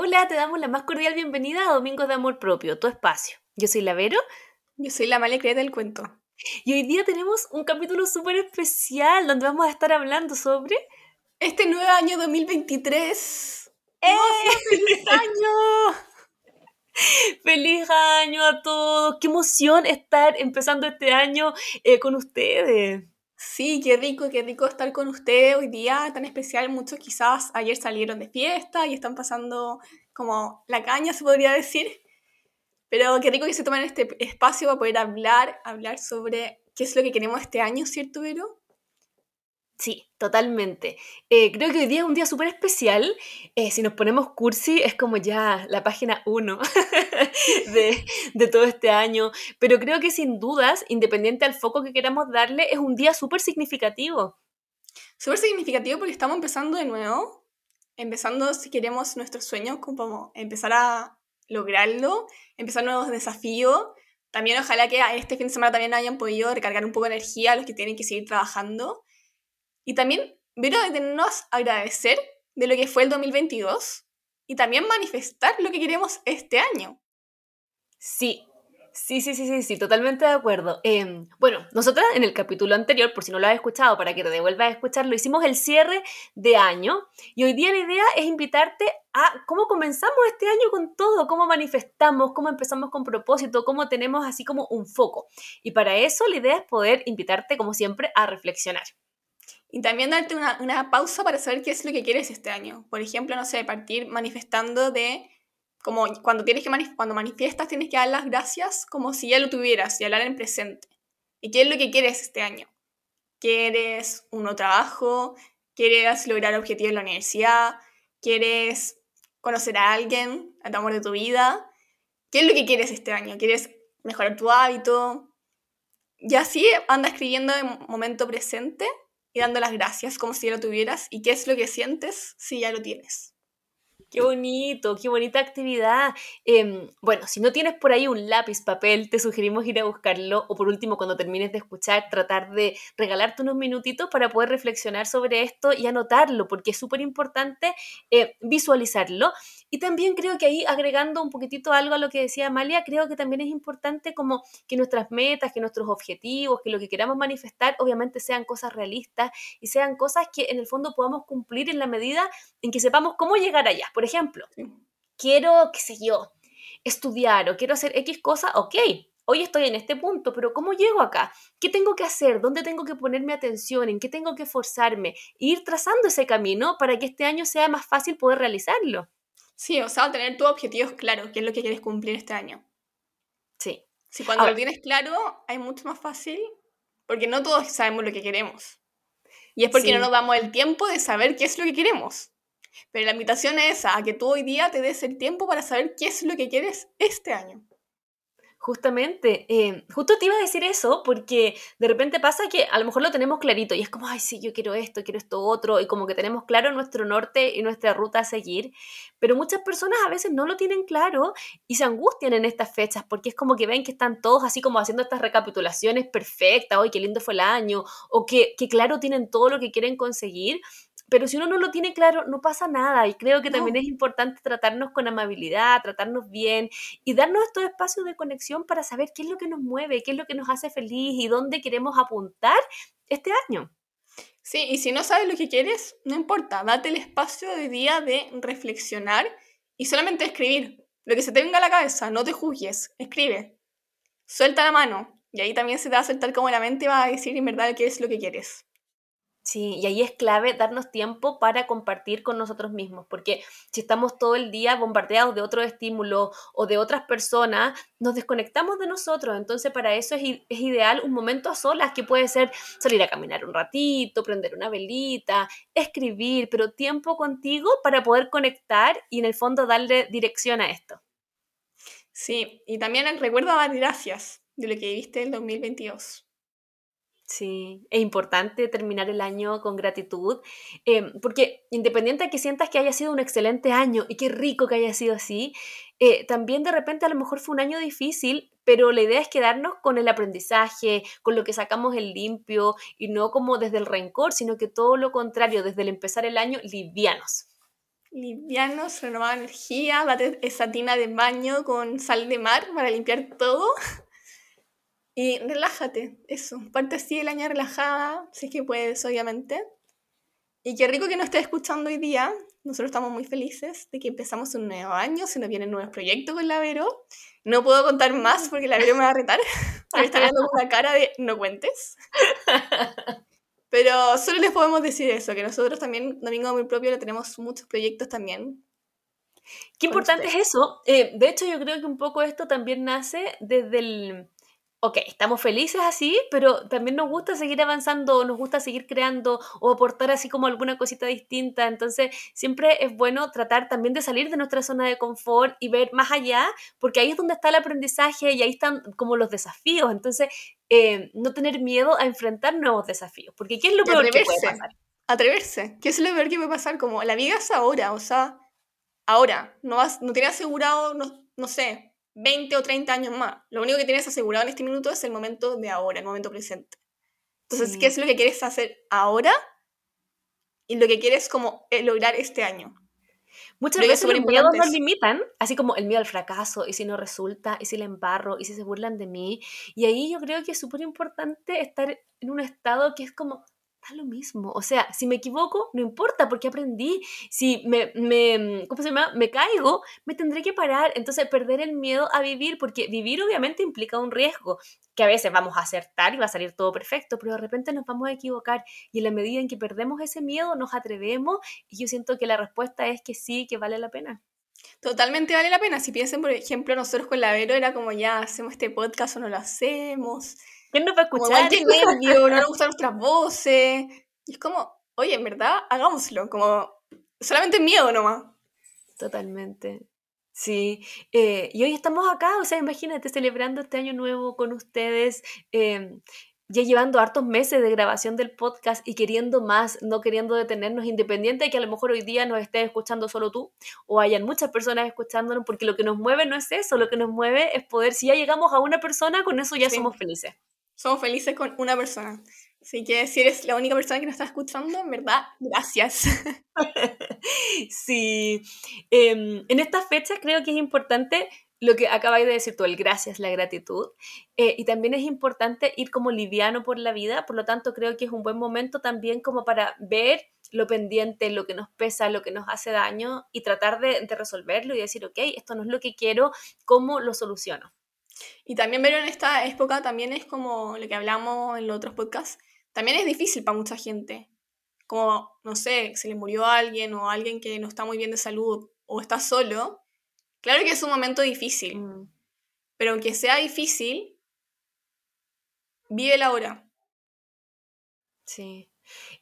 Hola, te damos la más cordial bienvenida a Domingos de Amor Propio, tu espacio. Yo soy la Vero. Yo soy la Male del cuento. Y hoy día tenemos un capítulo súper especial donde vamos a estar hablando sobre... Este nuevo año 2023. ¡Eh! ¡Feliz año! ¡Feliz año a todos! ¡Qué emoción estar empezando este año eh, con ustedes! Sí, qué rico, qué rico estar con ustedes hoy día tan especial. Muchos quizás ayer salieron de fiesta y están pasando como la caña, se podría decir. Pero qué rico que se tomen este espacio para poder hablar, hablar sobre qué es lo que queremos este año, ¿cierto, Vero? Sí, totalmente. Eh, creo que hoy día es un día súper especial. Eh, si nos ponemos cursi, es como ya la página 1 de, de, todo este año. Pero creo que sin dudas, independiente al foco que queramos darle, es un día súper significativo. Súper significativo porque estamos empezando de nuevo. Empezando, si queremos, nuestros sueños, como empezar a lograrlo, empezar nuevos desafíos. También ojalá que este fin de semana también hayan podido recargar un poco de energía a los que tienen que seguir trabajando y también, Vero, de tenernos agradecer de lo que fue el 2022 y también manifestar lo que queremos este año. Sí, Sí, sí, sí, sí, sí, totalmente de acuerdo. Em, bueno, nosotras en el capítulo anterior, por si no lo has escuchado, para que te devuelvas a escucharlo, hicimos el cierre de año y hoy día la idea es invitarte a cómo comenzamos este año con todo, cómo manifestamos, cómo empezamos con propósito, cómo tenemos así como un foco. Y para eso la idea es poder invitarte, como siempre, a reflexionar. Y también darte una, una, pausa para saber qué es lo que quieres este año. Por ejemplo, no sé, partir manifestando de, como cuando, tienes que cuando manifiestas tienes que dar las gracias como si ya lo tuvieras y hablar en presente. ¿Y qué es lo que quieres este año? ¿Quieres un nuevo trabajo? ¿Quieres lograr objetivos en la universidad? ¿Quieres conocer a alguien, al amor de tu vida? ¿Qué es lo que quieres este año? ¿Quieres mejorar tu hábito? Y así anda escribiendo en momento presente y dando las gracias como si ya lo tuvieras y qué es lo que sientes si ya lo tienes. Qué bonito, qué bonita actividad. Em, bueno, si no tienes por ahí un lápiz, papel, te sugerimos ir a buscarlo o por último, cuando termines de escuchar, tratar de regalarte unos minutitos para poder reflexionar sobre esto y anotarlo, porque es súper importante eh, visualizarlo. Y también creo que ahí, agregando un poquitito algo a lo que decía Amalia, creo que también es importante como que nuestras metas, que nuestros objetivos, que lo que queramos manifestar, obviamente sean cosas realistas y sean cosas que en el fondo podamos cumplir en la medida en que sepamos cómo llegar allá por ejemplo, quiero, qué sé yo, estudiar o quiero hacer X cosa, ok, hoy estoy en este punto, pero ¿cómo llego acá? ¿Qué tengo que hacer? ¿Dónde tengo que ponerme atención? ¿En qué tengo que esforzarme? ir trazando ese camino para que este año sea más fácil poder realizarlo. Sí, o sea, tener tus objetivos claros, qué es lo que quieres cumplir este año. Sí. Si cuando lo tienes claro, hay mucho más fácil, porque no todos sabemos lo que queremos. Y es porque no nos damos el tiempo de saber qué es lo que queremos. Pero la invitación es a que tú hoy día te des el tiempo para saber qué es lo que quieres este año. Justamente, eh, justo te iba a decir eso porque de repente pasa que a lo mejor lo tenemos clarito y es como, ay, sí, yo quiero esto, quiero esto otro, y como que tenemos claro nuestro norte y nuestra ruta a seguir, pero muchas personas a veces no lo tienen claro y se angustian en estas fechas porque es como que ven que están todos así como haciendo estas recapitulaciones perfectas, hoy qué lindo fue el año, o que, que claro tienen todo lo que quieren conseguir, pero si uno no lo tiene claro, no pasa nada. Y creo que también es importante tratarnos con amabilidad, tratarnos bien y darnos estos espacios de conexión para saber qué es lo que nos mueve, qué es lo que nos hace feliz y dónde queremos apuntar este año. Sí, y si no sabes lo que quieres, no importa, date el espacio de día de reflexionar y solamente escribir. Lo que se te venga a la cabeza, no te juzgues, escribe. Suelta la mano y ahí también se te va a soltar como la mente va a decir en verdad qué es lo que quieres. Sí, y ahí es clave darnos tiempo para compartir con nosotros mismos, porque si estamos todo el día bombardeados de otro estímulo o de otras personas, nos desconectamos de nosotros. Entonces, para eso es, ideal un momento a solas, que puede ser salir a caminar un ratito, prender una velita, escribir, pero tiempo contigo para poder conectar y en el fondo darle dirección a esto. Sí, y también recuerdo dar gracias de lo que viviste en 2022. Sí, es importante terminar el año con gratitud, em, porque independiente de que sientas que haya sido un excelente año y qué rico que haya sido así, eh, también de repente a lo mejor fue un año difícil, pero la idea es quedarnos con el aprendizaje, con lo que sacamos el limpio y no como desde el rencor, sino que todo lo contrario, desde el empezar el año, livianos. livianos, renovada energía, bate esa tina de baño con sal de mar para limpiar todo. Y relájate, eso. Parte así el año relajada, si es que puedes, obviamente. Y qué rico que nos estés escuchando hoy día. Nosotros estamos muy felices de que empezamos un nuevo año, se nos vienen nuevos proyectos con la Vero. No puedo contar más porque la Vero me va a retar. Me está viendo con una cara de no cuentes. Pero solo les podemos decir eso, que nosotros también, Domingo Muy Propio, le tenemos muchos proyectos también. Qué importante es eso. Eh, de hecho, yo creo que un poco esto también nace desde el ok, estamos felices así, pero también nos gusta seguir avanzando, nos gusta seguir creando o aportar así como alguna cosita distinta. Entonces, siempre es bueno tratar también de salir de nuestra zona de confort y ver más allá, porque ahí es donde está el aprendizaje y ahí están como los desafíos. Entonces, eh, no tener miedo a enfrentar nuevos desafíos, porque ¿qué es lo peor que puede pasar? Atreverse, ¿qué es lo peor que puede pasar? Como la vida es ahora, o sea, ahora, no, vas, no tienes asegurado, no, no sé, 20 o 30 años más. Lo único que tienes asegurado en este minuto es el momento de ahora, el momento presente. Entonces, ¿qué es lo que quieres hacer ahora? Y lo que quieres como eh, lograr este año. Muchas veces los miedos nos limitan, así como el miedo al fracaso, y si no resulta, y si le embarro, y si se burlan de mí. Y ahí yo creo que es súper importante estar en un estado que es como, lo mismo. O sea, si me equivoco, no importa porque aprendí. Si me, me, ¿cómo se llama? Me caigo, me tendré que parar. Entonces, perder el miedo a vivir, porque vivir obviamente implica un riesgo, que a veces vamos a acertar y va a salir todo perfecto, pero de repente nos vamos a equivocar. Y en la medida en que perdemos ese miedo, nos atrevemos. Y yo siento que la respuesta es que sí, que vale la pena. Totalmente vale la pena. Si piensen, por ejemplo, nosotros con la Vero era como ya hacemos este podcast o no lo hacemos ¿Quién nos va a escuchar? Como nervio, no nos gustan nuestras voces. Y es como, oye, en verdad, hagámoslo. Como, solamente miedo nomás. Totalmente. Sí, eh, y hoy estamos acá, o sea, imagínate celebrando este año nuevo con ustedes. Eh, ya llevando hartos meses de grabación del podcast y queriendo más, no queriendo detenernos, independiente de que a lo mejor hoy día nos estés escuchando solo tú o hayan muchas personas escuchándonos, porque lo que nos mueve no es eso, lo que nos mueve es poder, si ya llegamos a una persona, con eso ya somos felices. Somos felices con una persona. Así que si eres la única persona que nos está escuchando, en verdad, gracias. sí. Em, en estas fechas creo que es importante lo que acabáis de decir tú, el gracias, la gratitud. Eh, y también es importante ir como liviano por la vida, por lo tanto creo que es un buen momento también como para ver lo pendiente, lo que nos pesa, lo que nos hace daño y tratar de, de resolverlo y decir, ok, esto no es lo que quiero, ¿cómo lo soluciono? Y también ver en esta época también es como lo que hablamos en los otros podcasts, también es difícil para mucha gente. Como, no sé, se le murió a alguien o alguien que no está muy bien de salud o está solo, Claro que es un momento difícil, mm. pero aunque sea difícil, vive la hora. Sí.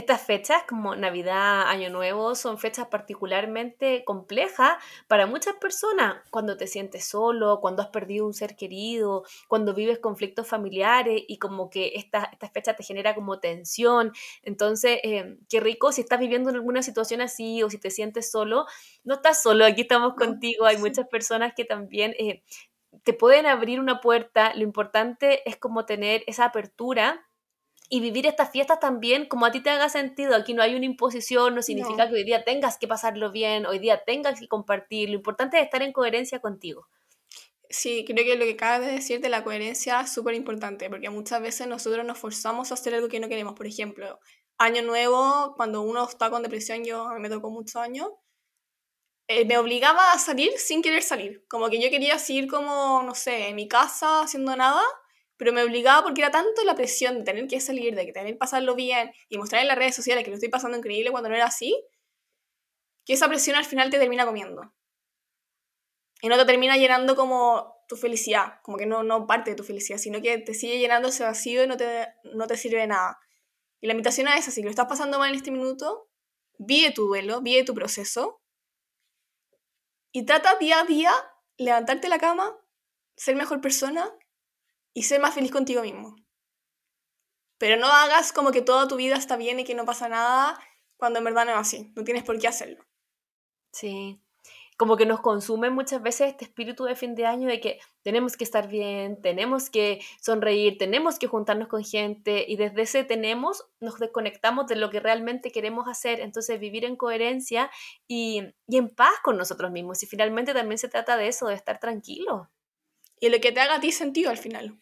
Estas fechas, como Navidad, Año Nuevo, son fechas particularmente complejas para muchas personas. Cuando te sientes solo, cuando has perdido un ser querido, cuando vives conflictos familiares y como que esta, esta fecha te genera como tensión. Entonces, eh, qué rico si estás viviendo en alguna situación así o si te sientes solo. No estás solo, aquí estamos contigo. Hay muchas personas que también... Eh, te pueden abrir una puerta, lo importante es como tener esa apertura y vivir estas fiestas también como a ti te haga sentido. Aquí no hay una imposición, no significa que hoy día tengas que pasarlo bien, hoy día tengas que compartir. Lo importante es estar en coherencia contigo. Sí, creo que lo que acabas de decir de la coherencia es súper importante, porque muchas veces nosotros nos forzamos a hacer algo que no queremos. Por ejemplo, año nuevo, cuando uno está con depresión, yo a mí me tocó muchos años, eh, me obligaba a salir sin querer salir. Como que yo quería seguir como, no sé, en mi casa haciendo nada pero me obligaba porque era tanto la presión de tener que salir, de que tener que pasarlo bien y mostrar en las redes sociales que lo estoy pasando increíble cuando no era así, que esa presión al final te termina comiendo. Y no te termina llenando como tu felicidad, como que no, no parte de tu felicidad, sino que te sigue llenando ese vacío y no te, no te sirve de nada. Y la invitación es esa, si lo estás pasando mal en este minuto, vive tu duelo, vive tu proceso y trata día a día levantarte la cama, ser mejor persona y ser más feliz contigo mismo. Pero no hagas como que toda tu vida está bien y que no pasa nada cuando en verdad no es así. No tienes por qué hacerlo. Sí. como que nos consume muchas veces este espíritu de fin de año de que tenemos que estar bien, tenemos que sonreír, tenemos que juntarnos con gente y desde ese tenemos nos desconectamos de lo que realmente queremos hacer, entonces vivir en coherencia y, y en paz con nosotros mismos y finalmente también se trata de eso, de estar tranquilo. Y lo que te haga a ti sentido al final.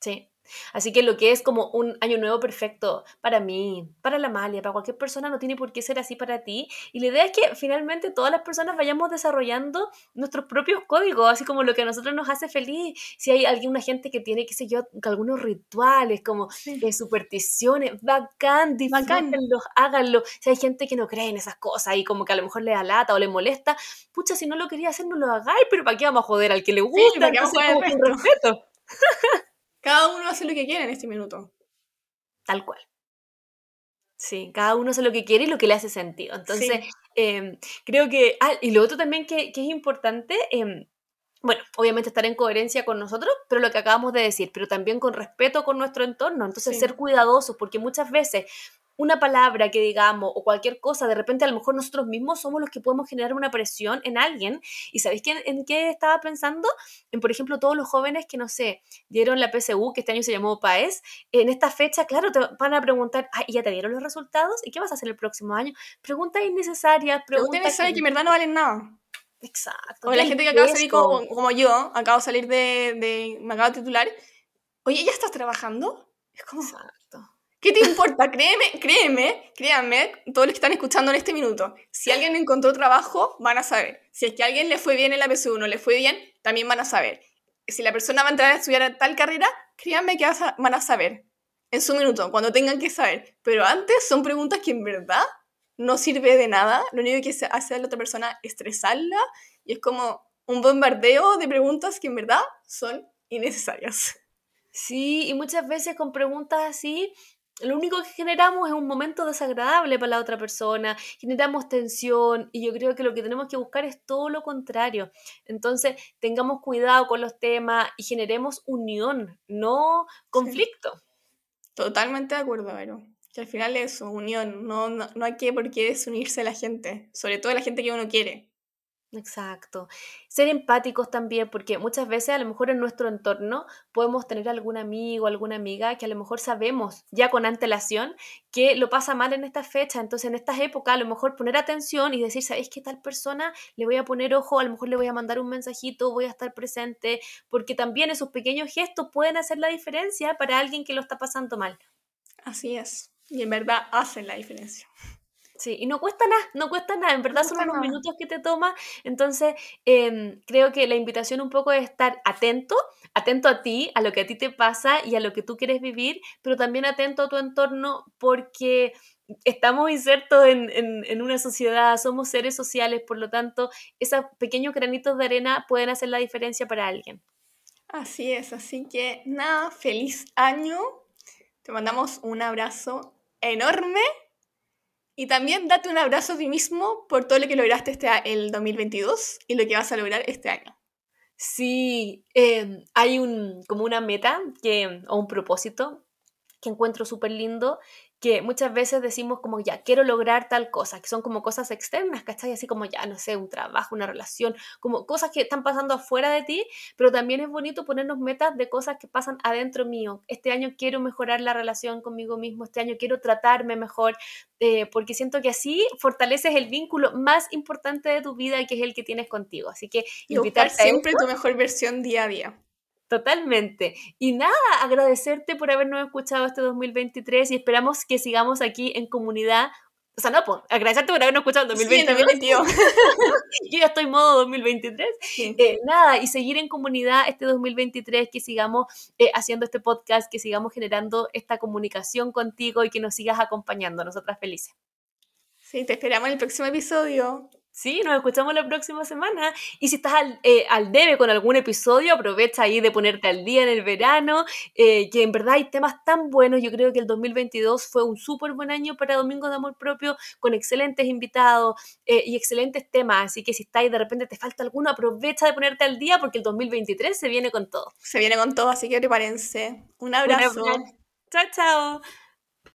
Sí. Así que lo que es como un año nuevo perfecto para mí, para la Malia, para cualquier persona, no tiene por qué ser así para ti. Y la idea es que finalmente todas las personas vayamos desarrollando nuestros propios códigos, así como lo que a nosotros nos hace feliz. Si hay alguna gente que tiene, qué sé yo, algunos rituales, como de supersticiones, bacán, disfrútenlos, háganlo. Si hay gente que no cree en esas cosas y como que a lo mejor le alata o le molesta, pucha, si no lo quería hacer, no lo hagáis, pero ¿para qué vamos a joder al que le gusta? Sí, Entonces, como con respeto. Cada uno hace lo que quiere en este minuto. Tal cual. Sí, cada uno hace lo que quiere y lo que le hace sentido. Entonces, em, creo que... Ah, y lo otro también que, es importante, em, bueno, obviamente estar en coherencia con nosotros, pero lo que acabamos de decir, pero también con respeto con nuestro entorno. Entonces, ser cuidadosos, porque muchas veces una palabra que digamos o cualquier cosa, de repente a lo mejor nosotros mismos somos los que podemos generar una presión en alguien. ¿Y sabéis en qué estaba pensando? En, por ejemplo, todos los jóvenes que, no sé, dieron la PSU, que este año se llamó PAES, en esta fecha, claro, te van a preguntar, ¿y ya te dieron los resultados? ¿Y qué vas a hacer el próximo año? Preguntas innecesarias, preguntas... que... que en verdad no valen nada. Exacto. O la gente que acaba de salir como, yo, acabo de salir de, de, me acabo de titular, oye, ¿ya estás trabajando? Es como... ¿Qué te importa? Créeme, créeme, créanme, todos los que están escuchando en este minuto, si alguien encontró trabajo, van a saber. Si es que a alguien le fue bien en la PSU, no le fue bien, también van a saber. Si la persona va a entrar a estudiar tal carrera, créanme que van a saber. En su minuto, cuando tengan que saber. Pero antes son preguntas que en verdad no sirve de nada. Lo único que hace a la otra persona es estresarla y es como un bombardeo de preguntas que en verdad son innecesarias. Sí, y muchas veces con preguntas así lo único que generamos es un momento desagradable para la otra persona, generamos tensión y yo creo que lo que tenemos que buscar es todo lo contrario. Entonces, tengamos cuidado con los temas y generemos unión, no conflicto. Totalmente de acuerdo, Vero. Que al final es unión, no, no, no hay que por qué desunirse a la gente, sobre todo la gente que uno quiere. Exacto. Ser empáticos también, porque muchas veces a lo mejor en nuestro entorno podemos tener algún amigo, alguna amiga que a lo mejor sabemos ya con antelación que lo pasa mal en esta fecha. Entonces en estas épocas a lo mejor poner atención y decir, ¿sabes qué tal persona? Le voy a poner ojo, a lo mejor le voy a mandar un mensajito, voy a estar presente, porque también esos pequeños gestos pueden hacer la diferencia para alguien que lo está pasando mal. Así es. Y en verdad hacen la diferencia. Sí, y no cuesta nada, no cuesta nada, en verdad son unos minutos que te toma, entonces em, creo que la invitación un poco es estar atento, atento a ti, a lo que a ti te pasa y a lo que tú quieres vivir, pero también atento a tu entorno porque estamos insertos en, en una sociedad, somos seres sociales, por lo tanto, esos pequeños granitos de arena pueden hacer la diferencia para alguien. Así es, así que nada, feliz año, te mandamos un abrazo enorme y también date un abrazo a ti mismo por todo lo que lograste este, el 2022 y lo que vas a lograr este año. Sí, em, hay un, como una meta que, o un propósito que encuentro súper lindo que muchas veces decimos como ya quiero lograr tal cosa, que son como cosas externas, ¿cachai? Así como ya, no sé, un trabajo, una relación, como cosas que están pasando afuera de ti, pero también es bonito ponernos metas de cosas que pasan adentro mío. Este año quiero mejorar la relación conmigo mismo, este año quiero tratarme mejor, eh, porque siento que así fortaleces el vínculo más importante de tu vida, que es el que tienes contigo. Así que invitar siempre tu mejor versión día a día. Totalmente. Y nada, agradecerte por habernos escuchado este 2023 y esperamos que sigamos aquí en comunidad. O sea, no, pues, agradecerte por habernos escuchado el 2022. Yo ya estoy en modo 2023. Eh, nada, y seguir en comunidad este 2023, que sigamos eh, haciendo este podcast, que sigamos generando esta comunicación contigo y que nos sigas acompañando. Nosotras felices. Sí, te esperamos en el próximo episodio. Sí, nos escuchamos la próxima semana. Y si estás al, eh, al, debe con algún episodio, aprovecha ahí de ponerte al día en el verano, eh, que en verdad hay temas tan buenos. Yo creo que el 2022 fue un súper buen año para Domingo de Amor Propio, con excelentes invitados eh, y excelentes temas. Así que si estás ahí de repente te falta alguno, aprovecha de ponerte al día porque el 2023 se viene con todo. Se viene con todo, así que prepárense. Un abrazo. Chao, chao.